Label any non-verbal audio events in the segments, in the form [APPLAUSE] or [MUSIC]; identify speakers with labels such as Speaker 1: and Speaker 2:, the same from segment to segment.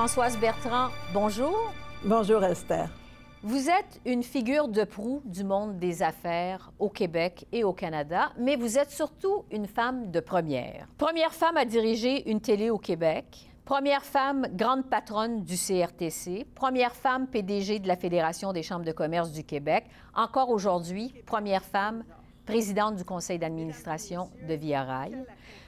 Speaker 1: Françoise Bertrand, bonjour.
Speaker 2: Bonjour Esther.
Speaker 1: Vous êtes une figure de proue du monde des affaires au Québec et au Canada, mais vous êtes surtout une femme de première. Première femme à diriger une télé au Québec, Première femme grande patronne du CRTC, première femme PDG de la Fédération des chambres de commerce du Québec, encore aujourd'hui, première femme présidente du conseil d'administration de Via Rail.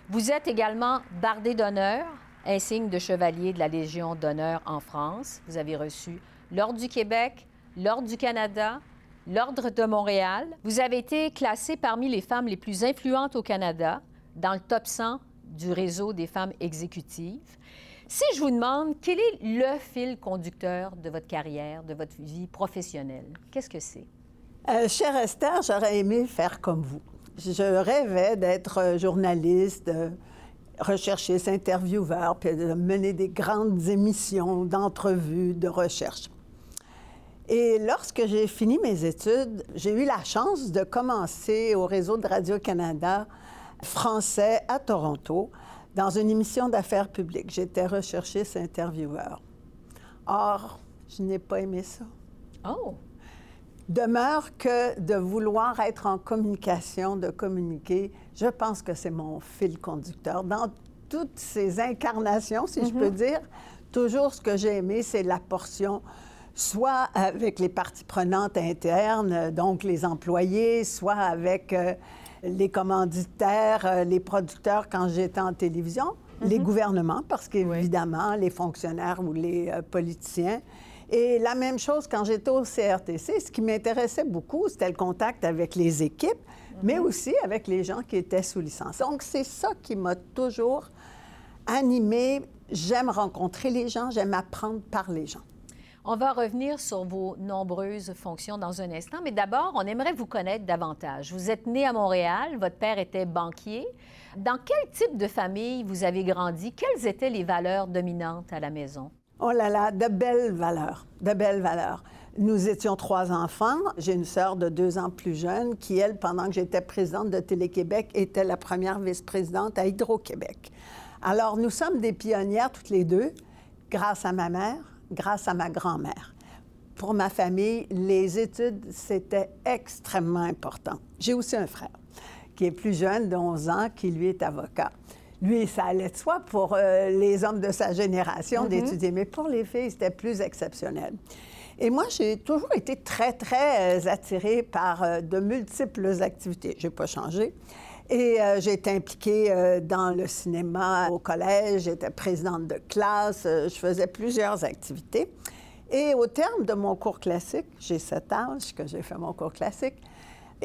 Speaker 1: Vous êtes également bardée d'honneur, insigne de chevalier de la Légion d'honneur en France. Vous avez reçu l'Ordre du Québec, l'Ordre du Canada, l'Ordre de Montréal. Vous avez été classée parmi les femmes les plus influentes au Canada dans le top 100 du réseau des femmes exécutives. Si je vous demande quel est le fil conducteur de votre carrière, de votre vie professionnelle, qu'est-ce que c'est?
Speaker 2: Euh, chère Esther, j'aurais aimé faire comme vous. Je rêvais d'être journaliste, recherchiste, intervieweur, puis mener des grandes émissions d'entrevues, de recherche. Et lorsque j'ai fini mes études, j'ai eu la chance de commencer au réseau de Radio-Canada français à Toronto dans une émission d'affaires publiques. J'étais recherchiste intervieweur. Or, je n'ai pas aimé ça.
Speaker 1: Oh!
Speaker 2: Demeure que de vouloir être en communication, de communiquer, je pense que c'est mon fil conducteur. Dans toutes ces incarnations, si je peux
Speaker 1: Mhm.
Speaker 2: dire, toujours ce que j'ai aimé, c'est la portion soit avec les parties prenantes internes, donc les employés, soit avec euh, les commanditaires, euh, les producteurs quand j'étais en télévision, les gouvernements, parce qu'évidemment, les fonctionnaires ou les euh, politiciens. Et la même chose quand j'étais au CRTC, ce qui m'intéressait beaucoup, c'était le contact avec les équipes, mais aussi avec les gens qui étaient sous licence. Donc, c'est ça qui m'a toujours animée. J'aime rencontrer les gens, j'aime apprendre par les gens.
Speaker 1: On va revenir sur vos nombreuses fonctions dans un instant, mais d'abord, on aimerait vous connaître davantage. Vous êtes né à Montréal, votre père était banquier. Dans quel type de famille vous avez grandi? Quelles étaient les valeurs dominantes à la maison?
Speaker 2: Oh là là, de belles valeurs, de belles valeurs. Nous étions trois enfants. J'ai une sœur de deux ans plus jeune qui, elle, pendant que j'étais présidente de Télé-Québec, était la première vice-présidente à Hydro-Québec. Alors, nous sommes des pionnières toutes les deux, grâce à ma mère, grâce à ma grand-mère. Pour ma famille, les études, c'était extrêmement important. J'ai aussi un frère qui est plus jeune, de 11 ans, qui lui est avocat. Lui, ça allait de soi pour euh, les hommes de sa génération d'étudier, mais pour les filles, c'était plus exceptionnel. Et moi, j'ai toujours été très, très euh, attirée par euh, de multiples activités. Je n'ai pas changé. Et euh, j'ai été impliquée euh, dans le cinéma au collège, j'étais présidente de classe, euh, je faisais plusieurs activités. Et au terme de mon cours classique, j'ai cet âge que j'ai fait mon cours classique,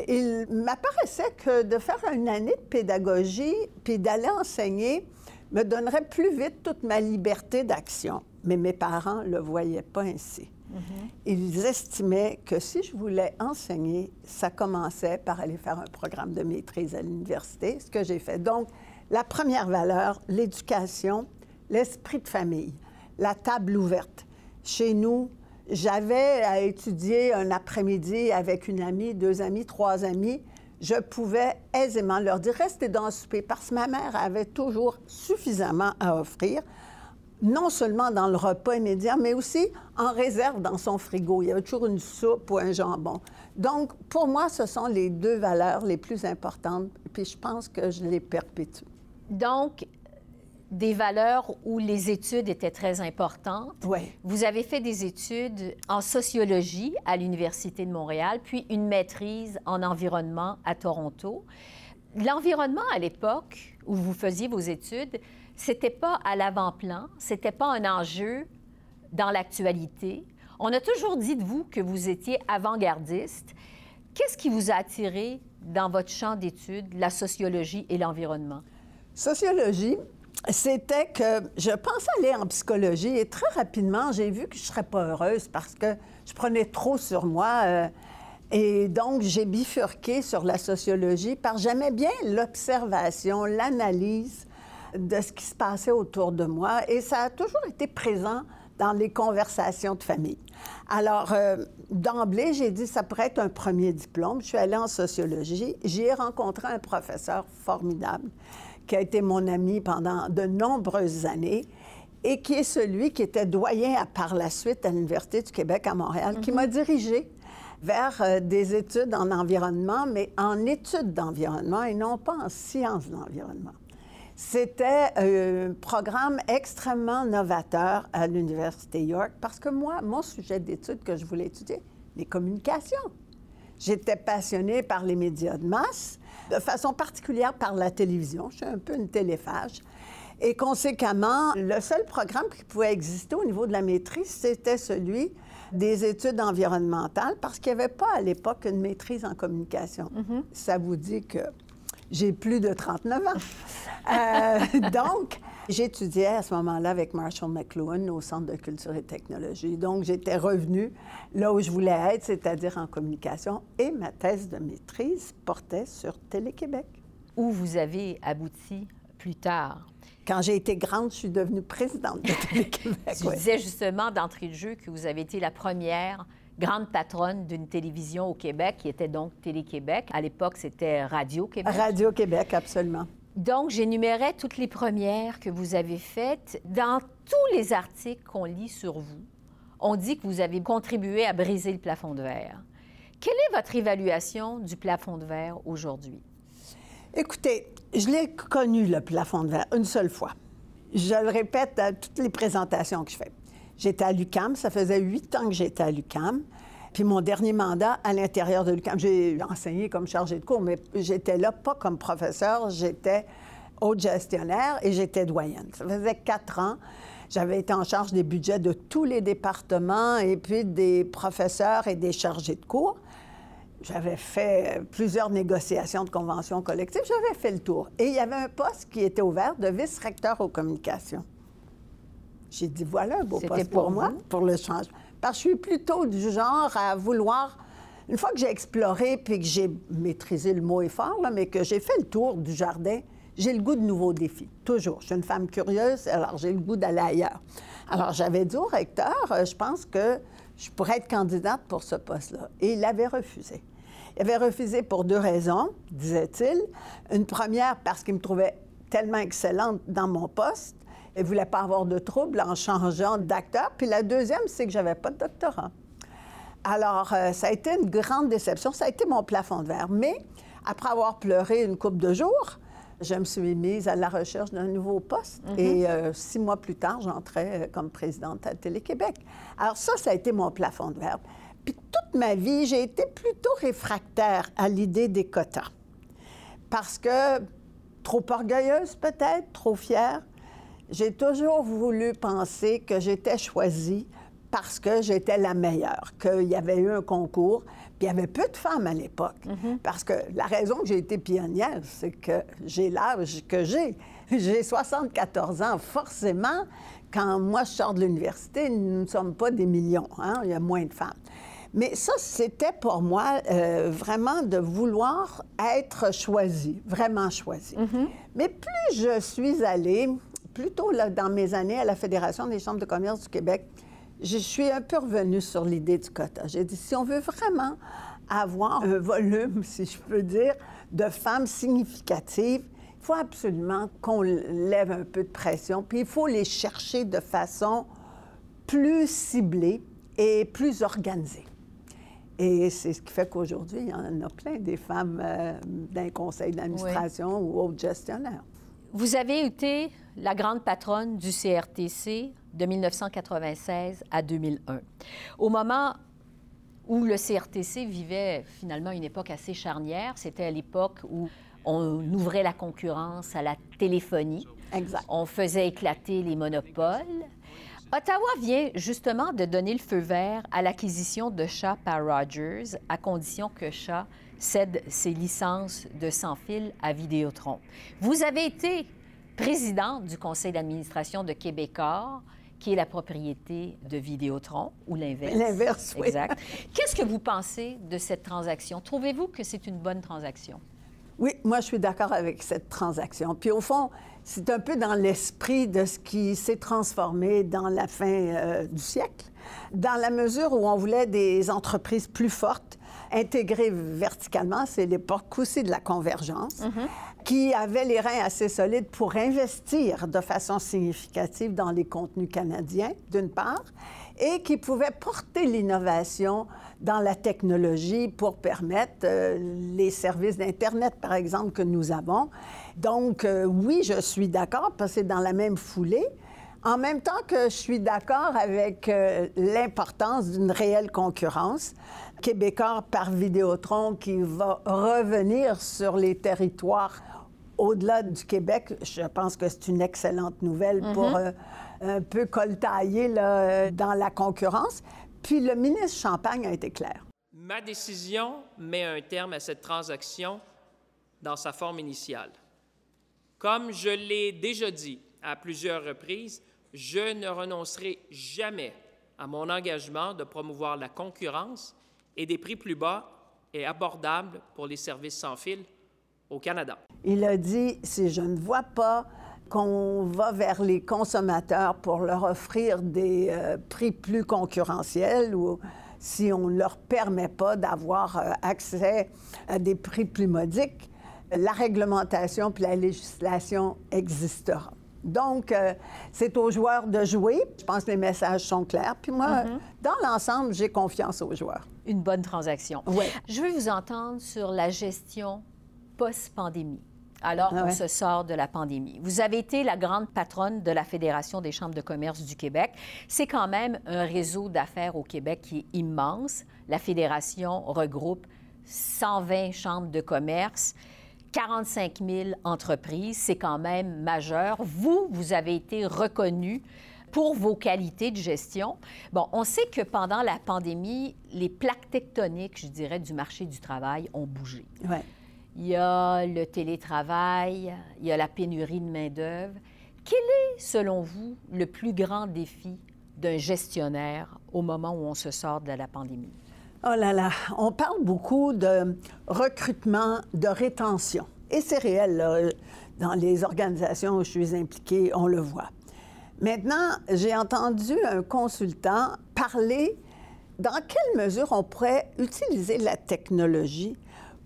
Speaker 2: il m'apparaissait que de faire une année de pédagogie puis d'aller enseigner me donnerait plus vite toute ma liberté d'action. Mais mes parents ne le voyaient pas ainsi. Ils estimaient que si je voulais enseigner, ça commençait par aller faire un programme de maîtrise à l'université, ce que j'ai fait. Donc, la première valeur, l'éducation, l'esprit de famille, la table ouverte. Chez nous, j'avais à étudier un après-midi avec une amie, deux amis, trois amis. Je pouvais aisément leur dire restez dans le souper parce que ma mère avait toujours suffisamment à offrir, non seulement dans le repas immédiat, mais aussi en réserve dans son frigo. Il y avait toujours une soupe ou un jambon. Donc, pour moi, ce sont les deux valeurs les plus importantes, puis je pense que je les perpétue.
Speaker 1: Donc, des valeurs où les études étaient très importantes.
Speaker 2: Oui.
Speaker 1: Vous avez fait des études en sociologie à l'Université de Montréal, puis une maîtrise en environnement à Toronto. L'environnement à l'époque où vous faisiez vos études, c'était pas à l'avant-plan, c'était pas un enjeu dans l'actualité. On a toujours dit de vous que vous étiez avant-gardiste. Qu'est-ce qui vous a attiré dans votre champ d'études, la sociologie et l'environnement?
Speaker 2: Sociologie, c'était que je pensais aller en psychologie et très rapidement, j'ai vu que je ne serais pas heureuse parce que je prenais trop sur moi. euh, et donc, j'ai bifurqué sur la sociologie que j'aimais bien l'observation, l'analyse de ce qui se passait autour de moi et ça a toujours été présent dans les conversations de famille. Alors, euh, d'emblée, j'ai dit ça pourrait être un premier diplôme. Je suis allée en sociologie. J'y ai rencontré un professeur formidable qui a été mon ami pendant de nombreuses années. et qui est celui qui était doyen à, par la suite à l'Université du Québec à Montréal, qui m'a dirigé vers euh, des études en environnement, mais en études d'environnement et non pas en sciences d'environnement. C'était un programme extrêmement novateur à l'Université York parce que moi, mon sujet d'étude que je voulais étudier, les communications. J'étais passionnée par les médias de masse, de façon particulière par la télévision. Je suis un peu une téléphage. Et conséquemment, le seul programme qui pouvait exister au niveau de la maîtrise, c'était celui des études environnementales, parce qu'il n'y avait pas à l'époque une maîtrise en communication.
Speaker 1: Mm-hmm.
Speaker 2: Ça vous dit que j'ai plus de 39 ans. Euh, [LAUGHS] donc, j'étudiais à ce moment-là avec Marshall McLuhan au Centre de culture et technologie. Donc, j'étais revenue là où je voulais être, c'est-à-dire en communication, et ma thèse de maîtrise portait sur Télé-Québec.
Speaker 1: Où vous avez abouti plus tard?
Speaker 2: Quand j'ai été grande, je suis devenue présidente de Télé-Québec. [LAUGHS]
Speaker 1: Je
Speaker 2: oui.
Speaker 1: disais justement d'entrée de jeu que vous avez été la première grande patronne d'une télévision au Québec, qui était donc Télé-Québec. À l'époque, c'était Radio-Québec.
Speaker 2: Radio-Québec, absolument.
Speaker 1: Donc, j'énumérais toutes les premières que vous avez faites. Dans tous les articles qu'on lit sur vous, on dit que vous avez contribué à briser le plafond de verre. Quelle est votre évaluation du plafond de verre aujourd'hui?
Speaker 2: Écoutez, je l'ai connu, le plafond de verre, une seule fois. Je le répète à toutes les présentations que je fais. J'étais à l'UCAM, ça faisait huit ans que j'étais à l'UCAM. Puis mon dernier mandat à l'intérieur de l'UCAM, j'ai enseigné comme chargé de cours, mais j'étais là pas comme professeur, j'étais haute gestionnaire et j'étais doyenne. Ça faisait quatre ans. J'avais été en charge des budgets de tous les départements et puis des professeurs et des chargés de cours. J'avais fait plusieurs négociations de conventions collectives. J'avais fait le tour. Et il y avait un poste qui était ouvert de vice-recteur aux communications. J'ai dit, voilà un beau poste pour,
Speaker 1: pour
Speaker 2: moi, pour le changement. Parce que je suis plutôt du genre à vouloir, une fois que j'ai exploré puis que j'ai maîtrisé le mot est fort, là, mais que j'ai fait le tour du jardin, j'ai le goût de nouveaux défis, toujours. Je suis une femme curieuse, alors j'ai le goût d'aller ailleurs. Alors j'avais dit au recteur, euh, je pense que je pourrais être candidate pour ce poste-là. Et il avait refusé. Il avait refusé pour deux raisons, disait-il. Une première, parce qu'il me trouvait tellement excellente dans mon poste. Il ne voulait pas avoir de trouble en changeant d'acteur. Puis la deuxième, c'est que j'avais pas de doctorat. Alors, euh, ça a été une grande déception. Ça a été mon plafond de verre. Mais après avoir pleuré une couple de jours, je me suis mise à la recherche d'un nouveau poste. Et euh, six mois plus tard, j'entrais euh, comme présidente à Télé-Québec. Alors ça, ça a été mon plafond de verre. Puis toute ma vie, j'ai été plutôt réfractaire à l'idée des quotas. Parce que, trop orgueilleuse peut-être, trop fière, j'ai toujours voulu penser que j'étais choisie parce que j'étais la meilleure, qu'il y avait eu un concours, puis il y avait peu de femmes à l'époque. Parce que la raison que j'ai été pionnière, c'est que j'ai l'âge que j'ai. [LAUGHS] J'ai 74 ans. Forcément, quand moi je sors de l'université, nous ne sommes pas des millions, hein? il y a moins de femmes. Mais ça, c'était pour moi euh, vraiment de vouloir être choisie, vraiment choisie. Mais plus je suis allée, plutôt là, dans mes années à la Fédération des chambres de commerce du Québec, je suis un peu revenue sur l'idée du quota. J'ai dit, si on veut vraiment avoir un volume, si je peux dire, de femmes significatives, il faut absolument qu'on lève un peu de pression, puis il faut les chercher de façon plus ciblée et plus organisée. Et c'est ce qui fait qu'aujourd'hui, il y en a plein des femmes euh, d'un conseil d'administration ou autres gestionnaires.
Speaker 1: Vous avez été la grande patronne du CRTC de 1996 à 2001. Au moment où le CRTC vivait finalement une époque assez charnière, c'était à l'époque où on ouvrait la concurrence à la téléphonie.
Speaker 2: Exact.
Speaker 1: On faisait éclater les monopoles. Ottawa vient justement de donner le feu vert à l'acquisition de Shaw par Rogers, à condition que Shaw cède ses licences de sans fil à Vidéotron. Vous avez été présidente du conseil d'administration de Québecor, qui est la propriété de Vidéotron, ou l'inverse.
Speaker 2: L'inverse, oui.
Speaker 1: Exact. Qu'est-ce que vous pensez de cette transaction? Trouvez-vous que c'est une bonne transaction?
Speaker 2: Oui, moi, je suis d'accord avec cette transaction. Puis au fond, c'est un peu dans l'esprit de ce qui s'est transformé dans la fin euh, du siècle, dans la mesure où on voulait des entreprises plus fortes, intégré verticalement, c'est l'époque aussi de la convergence, qui avait les reins assez solides pour investir de façon significative dans les contenus canadiens, d'une part, et qui pouvait porter l'innovation dans la technologie pour permettre euh, les services d'Internet, par exemple, que nous avons. Donc, euh, oui, je suis d'accord, parce que c'est dans la même foulée. En même temps que je suis d'accord avec euh, l'importance d'une réelle concurrence, Québécois par Vidéotron qui va revenir sur les territoires au-delà du Québec, je pense que c'est une excellente nouvelle pour
Speaker 1: Mm-hmm.
Speaker 2: un peu coltailler là, dans la concurrence. Puis le ministre Champagne a été clair.
Speaker 3: Ma décision met un terme à cette transaction dans sa forme initiale. Comme je l'ai déjà dit à plusieurs reprises, je ne renoncerai jamais à mon engagement de promouvoir la concurrence et des prix plus bas et abordables pour les services sans fil au Canada.
Speaker 2: Il a dit, si je ne vois pas qu'on va vers les consommateurs pour leur offrir des euh, prix plus concurrentiels ou si on ne leur permet pas d'avoir euh, accès à des prix plus modiques, la réglementation puis la législation existera. Donc, euh, c'est aux joueurs de jouer. Je pense que les messages sont clairs. Puis moi, dans l'ensemble, j'ai confiance aux joueurs.
Speaker 1: Une bonne transaction.
Speaker 2: Ouais.
Speaker 1: Je veux vous entendre sur la gestion post-pandémie. Alors
Speaker 2: Ah
Speaker 1: qu'on
Speaker 2: ouais.
Speaker 1: se sort de la pandémie. Vous avez été la grande patronne de la Fédération des chambres de commerce du Québec. C'est quand même un réseau d'affaires au Québec qui est immense. La Fédération regroupe 120 chambres de commerce. 45 000 entreprises, c'est quand même majeur. Vous, vous avez été reconnu pour vos qualités de gestion. Bon, on sait que pendant la pandémie, les plaques tectoniques, je dirais, du marché du travail ont bougé.
Speaker 2: Ouais.
Speaker 1: Il y a le télétravail, il y a la pénurie de main-d'œuvre. Quel est, selon vous, le plus grand défi d'un gestionnaire au moment où on se sort de la pandémie?
Speaker 2: Oh là là, on parle beaucoup de recrutement, de rétention. Et c'est réel, là. dans les organisations où je suis impliquée, on le voit. Maintenant, j'ai entendu un consultant parler dans quelle mesure on pourrait utiliser la technologie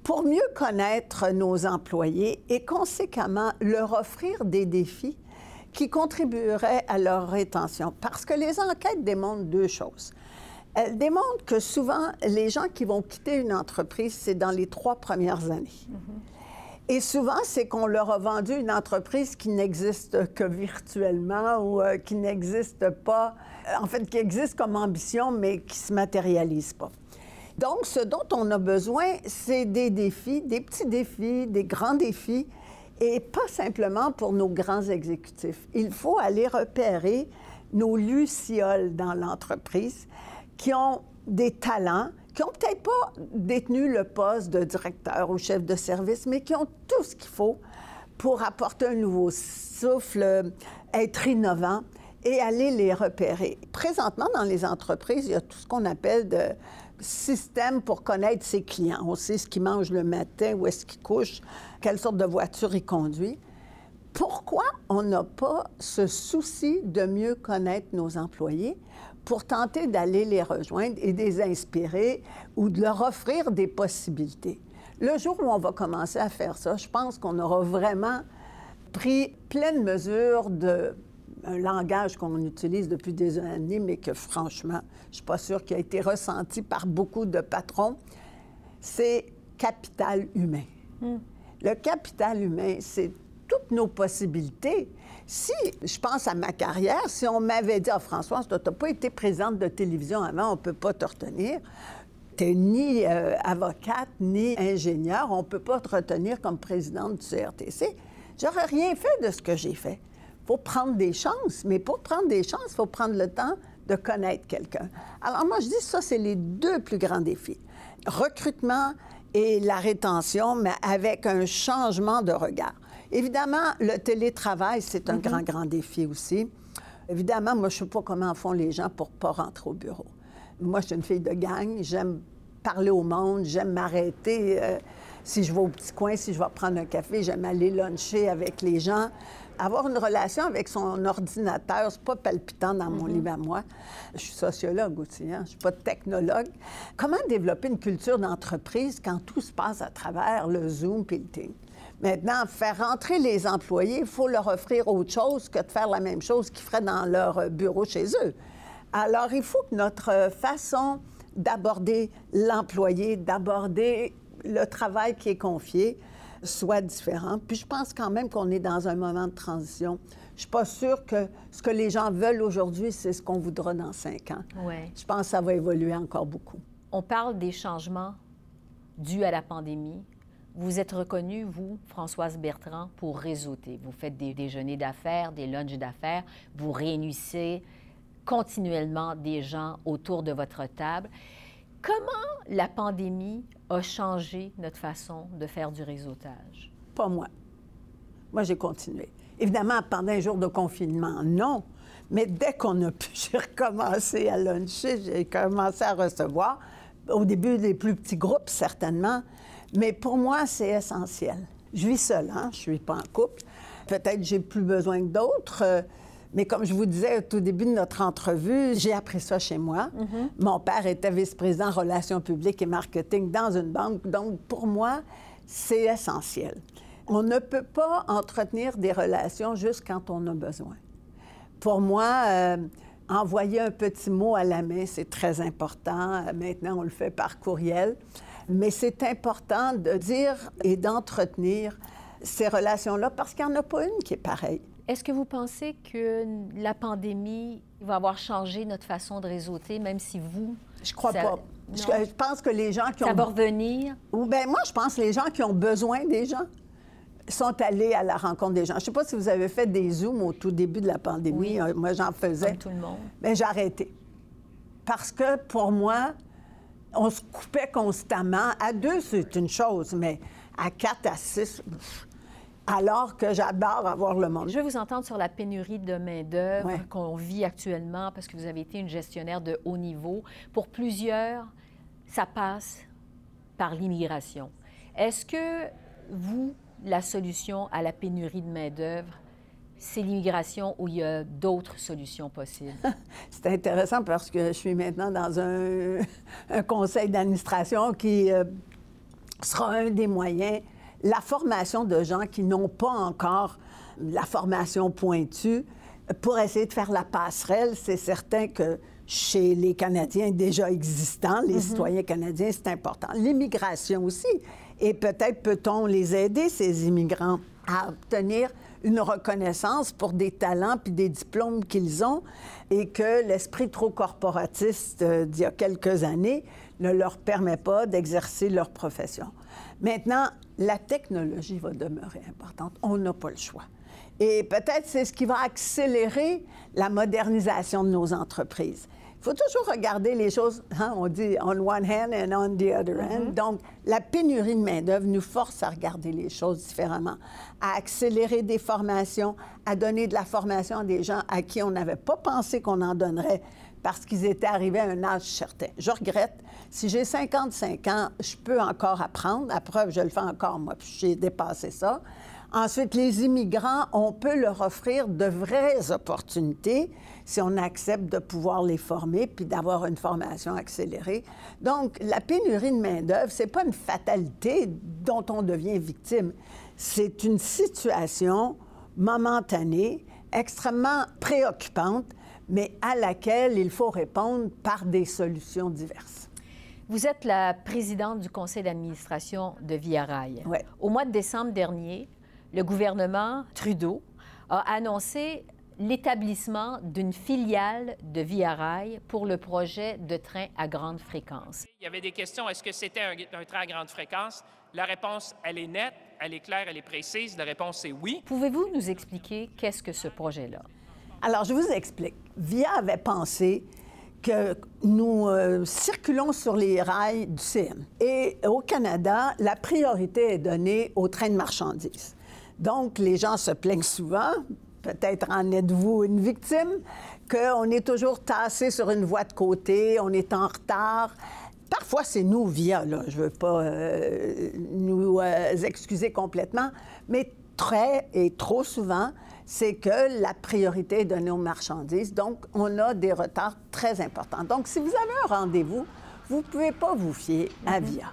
Speaker 2: pour mieux connaître nos employés et conséquemment leur offrir des défis qui contribueraient à leur rétention. Parce que les enquêtes démontrent deux choses. Elles démontrent que souvent, les gens qui vont quitter une entreprise, c'est dans les trois premières années. Et souvent, c'est qu'on leur a vendu une entreprise qui n'existe que virtuellement ou euh, qui n'existe pas, en fait, qui existe comme ambition, mais qui ne se matérialise pas. Donc, ce dont on a besoin, c'est des défis, des petits défis, des grands défis, et pas simplement pour nos grands exécutifs. Il faut aller repérer nos lucioles dans l'entreprise qui ont des talents, qui n'ont peut-être pas détenu le poste de directeur ou chef de service, mais qui ont tout ce qu'il faut pour apporter un nouveau souffle, être innovant et aller les repérer. Présentement, dans les entreprises, il y a tout ce qu'on appelle de système pour connaître ses clients. On sait ce qu'il mange le matin, où est-ce qu'il couche, quelle sorte de voiture il conduit. Pourquoi on n'a pas ce souci de mieux connaître nos employés pour tenter d'aller les rejoindre et les inspirer ou de leur offrir des possibilités? Le jour où on va commencer à faire ça, je pense qu'on aura vraiment pris pleine mesure de un langage qu'on utilise depuis des années, mais que franchement, je ne suis pas sûre qu'il a été ressenti par beaucoup de patrons, c'est capital humain. Le capital humain, c'est toutes nos possibilités. Si, je pense à ma carrière, si on m'avait dit, ah, Françoise, tu n'as pas été présidente de télévision avant, on ne peut pas te retenir. Tu n'es ni euh, avocate, ni ingénieure, on ne peut pas te retenir comme présidente du CRTC. J'aurais rien fait de ce que j'ai fait. Il faut prendre des chances, mais pour prendre des chances, il faut prendre le temps de connaître quelqu'un. Alors moi, je dis ça, c'est les deux plus grands défis. Recrutement et la rétention, mais avec un changement de regard. Évidemment, le télétravail, c'est un grand, grand défi aussi. Évidemment, moi, je ne sais pas comment font les gens pour ne pas rentrer au bureau. Moi, je suis une fille de gang, j'aime parler au monde, j'aime m'arrêter. euh, Si je vais au petit coin, si je vais prendre un café, j'aime aller luncher avec les gens. Avoir une relation avec son ordinateur, c'est pas palpitant dans mon livre à moi. Je suis sociologue aussi, hein? je suis pas technologue. Comment développer une culture d'entreprise quand tout se passe à travers le Zoom et le? Maintenant, faire rentrer les employés, il faut leur offrir autre chose que de faire la même chose qu'ils feraient dans leur bureau chez eux. Alors, il faut que notre façon d'aborder l'employé, d'aborder le travail qui est confié soit différent. Puis je pense quand même qu'on est dans un moment de transition. Je suis pas sûre que ce que les gens veulent aujourd'hui, c'est ce qu'on voudra dans cinq ans.
Speaker 1: Ouais.
Speaker 2: Je pense que ça va évoluer encore beaucoup.
Speaker 1: On parle des changements dus à la pandémie. Vous êtes reconnue, vous, Françoise Bertrand, pour réseauter. Vous faites des déjeuners d'affaires, des lunchs d'affaires, vous réunissez continuellement des gens autour de votre table. Comment la pandémie a changé notre façon de faire du réseautage?
Speaker 2: Pas moi. Moi, j'ai continué. Évidemment, pendant un jour de confinement, non. Mais dès qu'on a pu, [LAUGHS] j'ai recommencé à luncher, j'ai commencé à recevoir. Au début, des plus petits groupes, certainement. Mais pour moi, c'est essentiel. Je vis seule, hein? je ne suis pas en couple. Peut-être que j'ai plus besoin que d'autres. Mais comme je vous disais au tout début de notre entrevue, j'ai appris ça chez moi. Mon père était vice-président relations publiques et marketing dans une banque. Donc, pour moi, c'est essentiel. On ne peut pas entretenir des relations juste quand on a besoin. Pour moi, euh, envoyer un petit mot à la main, c'est très important. Maintenant, on le fait par courriel. Mais c'est important de dire et d'entretenir ces relations-là parce qu'il n'y en a pas une qui est pareille.
Speaker 1: Est-ce que vous pensez que la pandémie va avoir changé notre façon de réseauter, même si vous...
Speaker 2: Je crois
Speaker 1: ça-
Speaker 2: pas. Je, je pense que les gens qui
Speaker 1: Ça
Speaker 2: ont...
Speaker 1: va revenir?
Speaker 2: Ou ben moi, je pense que les gens qui ont besoin des gens sont allés à la rencontre des gens. Je ne sais pas si vous avez fait des Zooms au tout début de la pandémie.
Speaker 1: Oui.
Speaker 2: Euh, Moi, j'en faisais.
Speaker 1: Comme tout le monde.
Speaker 2: Bien, j'ai arrêté. Parce que pour moi, on se coupait constamment. À deux, c'est une chose, mais à quatre, à six, pff, alors que j'adore avoir le monde.
Speaker 1: Je veux vous entendre sur la pénurie de main-d'œuvre
Speaker 2: Ouais.
Speaker 1: qu'on vit actuellement parce que vous avez été une gestionnaire de haut niveau. Pour plusieurs, ça passe par l'immigration. Est-ce que vous, la solution à la pénurie de main-d'œuvre, c'est l'immigration ou il y a d'autres solutions possibles? [LAUGHS]
Speaker 2: C'est intéressant parce que je suis maintenant dans un, [LAUGHS] un conseil d'administration qui euh, sera un des moyens. La formation de gens qui n'ont pas encore la formation pointue pour essayer de faire la passerelle, c'est certain que chez les Canadiens déjà existants, les citoyens canadiens, c'est important. L'immigration aussi. Et peut-être peut-on les aider, ces immigrants, à obtenir une reconnaissance pour des talents puis des diplômes qu'ils ont et que l'esprit trop corporatiste euh, d'il y a quelques années ne leur permet pas d'exercer leur profession. Maintenant, la technologie va demeurer importante. On n'a pas le choix. Et peut-être c'est ce qui va accélérer la modernisation de nos entreprises. Il faut toujours regarder les choses, hein, on dit on one hand and on the other hand. Donc, la pénurie de main-d'œuvre nous force à regarder les choses différemment, à accélérer des formations, à donner de la formation à des gens à qui on n'avait pas pensé qu'on en donnerait parce qu'ils étaient arrivés à un âge certain. Je regrette. Si j'ai 55 ans, je peux encore apprendre. La preuve, je le fais encore, moi, puis j'ai dépassé ça. Ensuite, les immigrants, on peut leur offrir de vraies opportunités si on accepte de pouvoir les former puis d'avoir une formation accélérée. Donc, la pénurie de main-d'œuvre, c'est pas une fatalité dont on devient victime. C'est une situation momentanée, extrêmement préoccupante, mais à laquelle il faut répondre par des solutions diverses.
Speaker 1: Vous êtes la présidente du conseil d'administration de Via Rail.
Speaker 2: Ouais.
Speaker 1: Au mois de décembre dernier, le gouvernement Trudeau a annoncé l'établissement d'une filiale de Via Rail pour le projet de train à grande fréquence.
Speaker 3: Il y avait des questions. Est-ce que c'était un, un train à grande fréquence? La réponse, elle est nette, elle est claire, elle est précise. La réponse, c'est oui.
Speaker 1: Pouvez-vous nous expliquer qu'est-ce que ce projet-là?
Speaker 2: Alors, je vous explique. VIA avait pensé que nous euh, circulons sur les rails du CN. Et au Canada, la priorité est donnée aux trains de marchandises. Donc, les gens se plaignent souvent, peut-être en êtes-vous une victime, qu'on est toujours tassé sur une voie de côté, on est en retard. Parfois, c'est nous via, là. Je veux pas euh, nous euh, excuser complètement, mais très et trop souvent, c'est que la priorité est donnée aux marchandises. Donc, on a des retards très importants. Donc, si vous avez un rendez-vous, vous ne pouvez pas vous fier à VIA.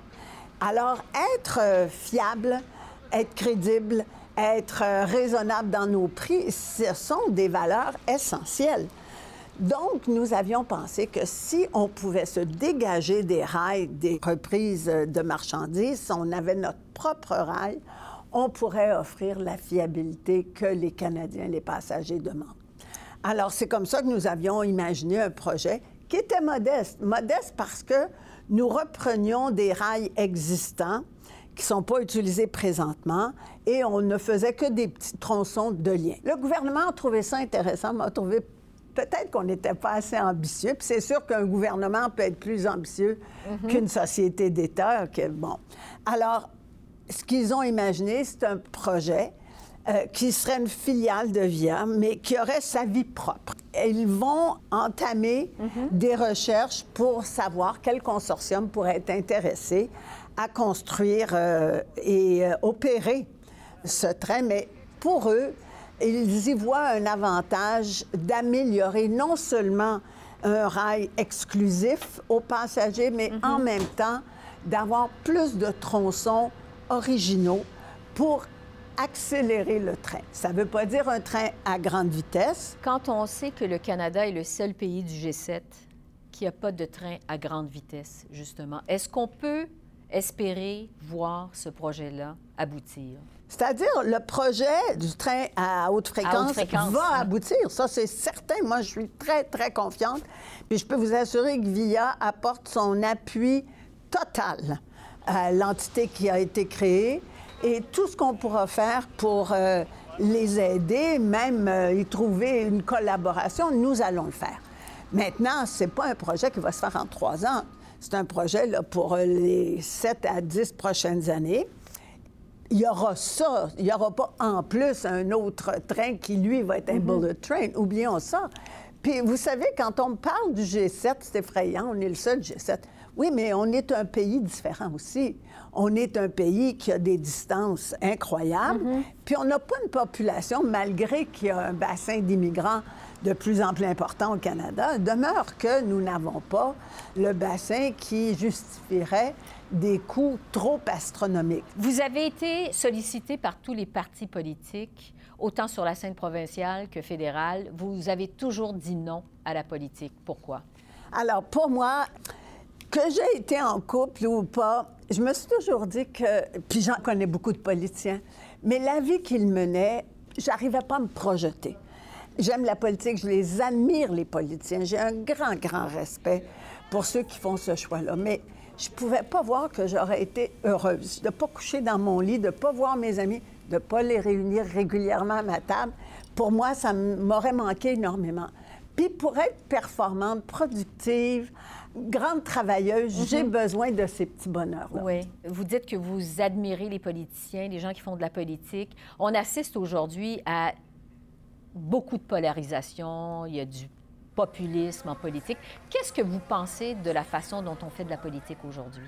Speaker 2: Alors, être euh, fiable, être crédible, être euh, raisonnable dans nos prix, ce sont des valeurs essentielles. Donc, nous avions pensé que si on pouvait se dégager des rails des reprises de marchandises, on avait notre propre rail, on pourrait offrir la fiabilité que les Canadiens, les passagers demandent. Alors, c'est comme ça que nous avions imaginé un projet qui était modeste. Modeste parce que nous reprenions des rails existants qui ne sont pas utilisés présentement et on ne faisait que des petits tronçons de liens. Le gouvernement a trouvé ça intéressant, m'a trouvé peut-être qu'on n'était pas assez ambitieux. Puis c'est sûr qu'un gouvernement peut être plus ambitieux qu'une société d'État. bon. Alors, ce qu'ils ont imaginé, c'est un projet euh, qui serait une filiale de VIA, mais qui aurait sa vie propre. Ils vont entamer des recherches pour savoir quel consortium pourrait être intéressé à construire euh, et euh, opérer ce train, mais pour eux, ils y voient un avantage d'améliorer non seulement un rail exclusif aux passagers, mais en même temps d'avoir plus de tronçons originaux pour accélérer le train. Ça ne veut pas dire un train à grande vitesse.
Speaker 1: Quand on sait que le Canada est le seul pays du G7 qui n'a pas de train à grande vitesse, justement, est-ce qu'on peut espérer voir ce projet-là aboutir?
Speaker 2: C'est-à-dire, le projet du train à haute fréquence, va aboutir. Ça, c'est certain. Moi, je suis très, très confiante. Puis je peux vous assurer que VIA apporte son appui total à l'entité qui a été créée et tout ce qu'on pourra faire pour euh, les aider, même euh, y trouver une collaboration, nous allons le faire. Maintenant, ce n'est pas un projet qui va se faire en trois ans. C'est un projet là, pour les sept à dix prochaines années. Il y aura ça. Il n'y aura pas en plus un autre train qui, lui, va être un mm-hmm. bullet train. Oublions ça. Puis, vous savez, quand on parle du G7, c'est effrayant, on est le seul G7. Oui, mais on est un pays différent aussi. On est un pays qui a des distances incroyables, mm-hmm. puis on n'a pas une population, malgré qu'il y a un bassin d'immigrants de plus en plus important au Canada, demeure que nous n'avons pas le bassin qui justifierait des coûts trop astronomiques.
Speaker 1: Vous avez été sollicité par tous les partis politiques, autant sur la scène provinciale que fédérale. Vous avez toujours dit non à la politique. Pourquoi?
Speaker 2: Alors, pour moi, que j'ai été en couple ou pas, je me suis toujours dit que, puis j'en connais beaucoup de politiciens, mais la vie qu'ils menaient, j'arrivais pas à me projeter. J'aime la politique, je les admire, les politiciens. J'ai un grand, grand respect pour ceux qui font ce choix-là. Mais je pouvais pas voir que j'aurais été heureuse de pas coucher dans mon lit, de pas voir mes amis, de pas les réunir régulièrement à ma table. Pour moi, ça m'aurait manqué énormément. Puis pour être performante, productive, grande travailleuse, j'ai mhm. besoin de ces petits bonheurs-là.
Speaker 1: Oui. Vous dites que vous admirez les politiciens, les gens qui font de la politique. On assiste aujourd'hui à beaucoup de polarisation, il y a du populisme en politique. Qu'est-ce que vous pensez de la façon dont on fait de la politique aujourd'hui?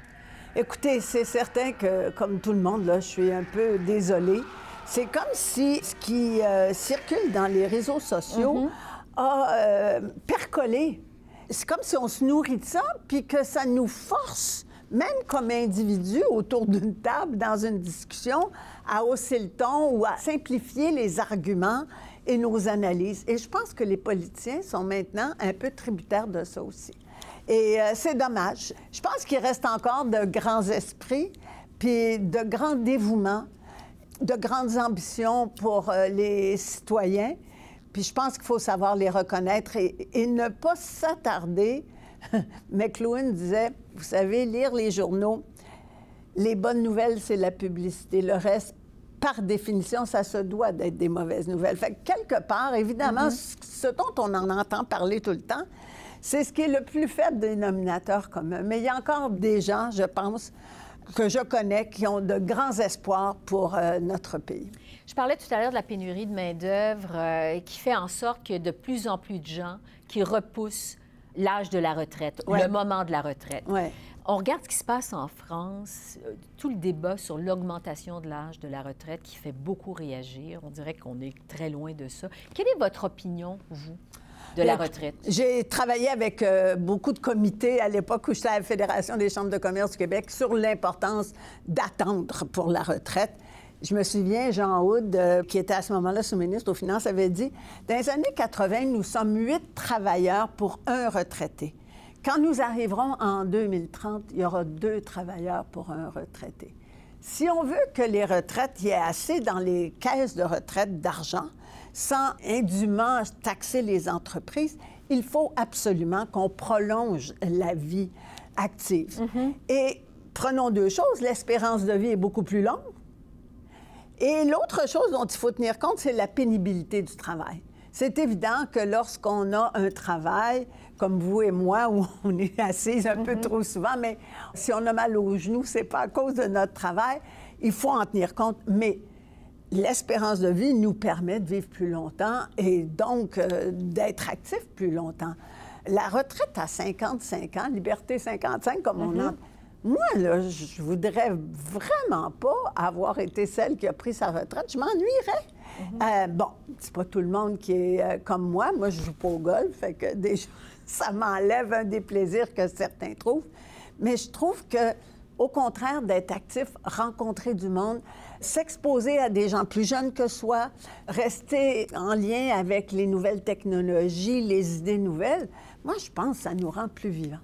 Speaker 2: Écoutez, c'est certain que, comme tout le monde, là, je suis un peu désolée. C'est comme si ce qui euh, circule dans les réseaux sociaux mhm. A euh, percolé c'est comme si on se nourrit de ça, puis que ça nous force, même comme individus autour d'une table, dans une discussion, à hausser le ton ou à simplifier les arguments et nos analyses. Et je pense que les politiciens sont maintenant un peu tributaires de ça aussi. Et euh, c'est dommage. Je pense qu'il reste encore de grands esprits, puis de grands dévouements, de grandes ambitions pour euh, les citoyens. Puis je pense qu'il faut savoir les reconnaître et, ne pas s'attarder. [LAUGHS] McLuhan disait, vous savez, lire les journaux, les bonnes nouvelles, c'est la publicité. Le reste, par définition, ça se doit d'être des mauvaises nouvelles. Fait que quelque part, évidemment, mm-hmm. ce dont on en entend parler tout le temps, c'est ce qui est le plus faible dénominateur commun. Mais il y a encore des gens, je pense, que je connais qui ont de grands espoirs pour euh, notre pays.
Speaker 1: Je parlais tout à l'heure de la pénurie de main-d'œuvre euh, qui fait en sorte qu'il y a de plus en plus de gens qui repoussent l'âge de la retraite, le moment de la retraite. On regarde ce qui se passe en France, euh, tout le débat sur l'augmentation de l'âge de la retraite qui fait beaucoup réagir. On dirait qu'on est très loin de ça. Quelle est votre opinion, vous, de la retraite?
Speaker 2: J'ai travaillé avec euh, beaucoup de comités à l'époque où j'étais à la Fédération des chambres de commerce du Québec sur l'importance d'attendre pour la retraite. Je me souviens, Jean Houd, euh, qui était à ce moment-là sous-ministre aux Finances, avait dit Dans les années 80, nous sommes huit travailleurs pour un retraité. Quand nous arriverons en 2030, il y aura deux travailleurs pour un retraité. Si on veut que les retraites, il y ait assez dans les caisses de retraite d'argent, sans indûment taxer les entreprises, il faut absolument qu'on prolonge la vie active.
Speaker 1: Mm-hmm.
Speaker 2: Et prenons deux choses, l'espérance de vie est beaucoup plus longue. Et l'autre chose dont il faut tenir compte, c'est la pénibilité du travail. C'est évident que lorsqu'on a un travail, comme vous et moi, où [LAUGHS] on est assise un peu trop souvent, mais si on a mal aux genoux, c'est pas à cause de notre travail. Il faut en tenir compte. Mais l'espérance de vie nous permet de vivre plus longtemps et donc euh, d'être actif plus longtemps. La retraite à 55 ans, liberté 55, comme on en... Moi, là, je voudrais vraiment pas avoir été celle qui a pris sa retraite. Je m'ennuierais. Euh, bon, c'est pas tout le monde qui est euh, comme moi. Moi, je joue pas au golf, fait que [LAUGHS] déjà, ça m'enlève un des plaisirs que certains trouvent. Mais je trouve que, au contraire d'être actif, rencontrer du monde, s'exposer à des gens plus jeunes que soi, rester en lien avec les nouvelles technologies, les idées nouvelles, moi, je pense que ça nous rend plus vivants.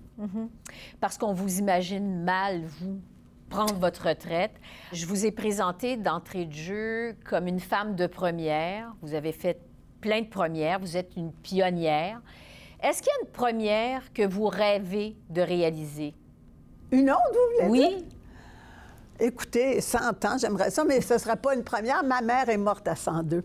Speaker 1: Parce qu'on vous imagine mal, vous, prendre votre retraite. Je vous ai présenté d'entrée de jeu comme une femme de première. Vous avez fait plein de premières. Vous êtes une pionnière. Est-ce qu'il y a une première que vous rêvez de réaliser?
Speaker 2: Une autre, vous voulez dire?
Speaker 1: Oui.
Speaker 2: Écoutez, 100 ans, j'aimerais ça, mais ce ne serait pas une première. Ma mère est morte à 102.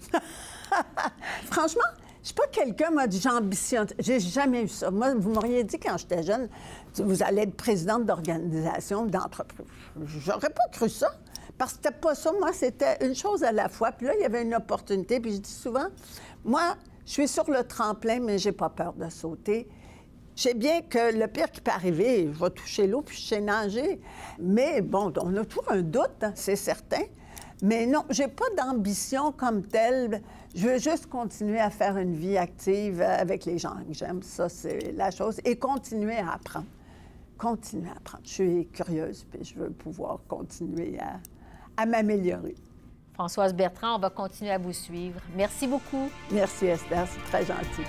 Speaker 2: [LAUGHS] Franchement, je suis pas quelqu'un, moi, j'ambitionne. J'ai jamais eu ça. Moi, vous m'auriez dit quand j'étais jeune, vous allez être présidente d'organisation, d'entreprise. J'aurais pas cru ça. Parce que c'était pas ça. Moi, c'était une chose à la fois. Puis là, il y avait une opportunité. Puis je dis souvent, moi, je suis sur le tremplin, mais j'ai pas peur de sauter. Je sais bien que le pire qui peut arriver, je vais toucher l'eau puis je sais nager. Mais bon, on a toujours un doute, hein, c'est certain. Mais non, j'ai pas d'ambition comme telle. Je veux juste continuer à faire une vie active avec les gens que j'aime. Ça, c'est la chose. Et continuer à apprendre. Continuer à apprendre. Je suis curieuse, puis je veux pouvoir continuer à, à m'améliorer.
Speaker 1: Françoise Bertrand, on va continuer à vous suivre. Merci beaucoup.
Speaker 2: Merci, Esther. C'est très gentil.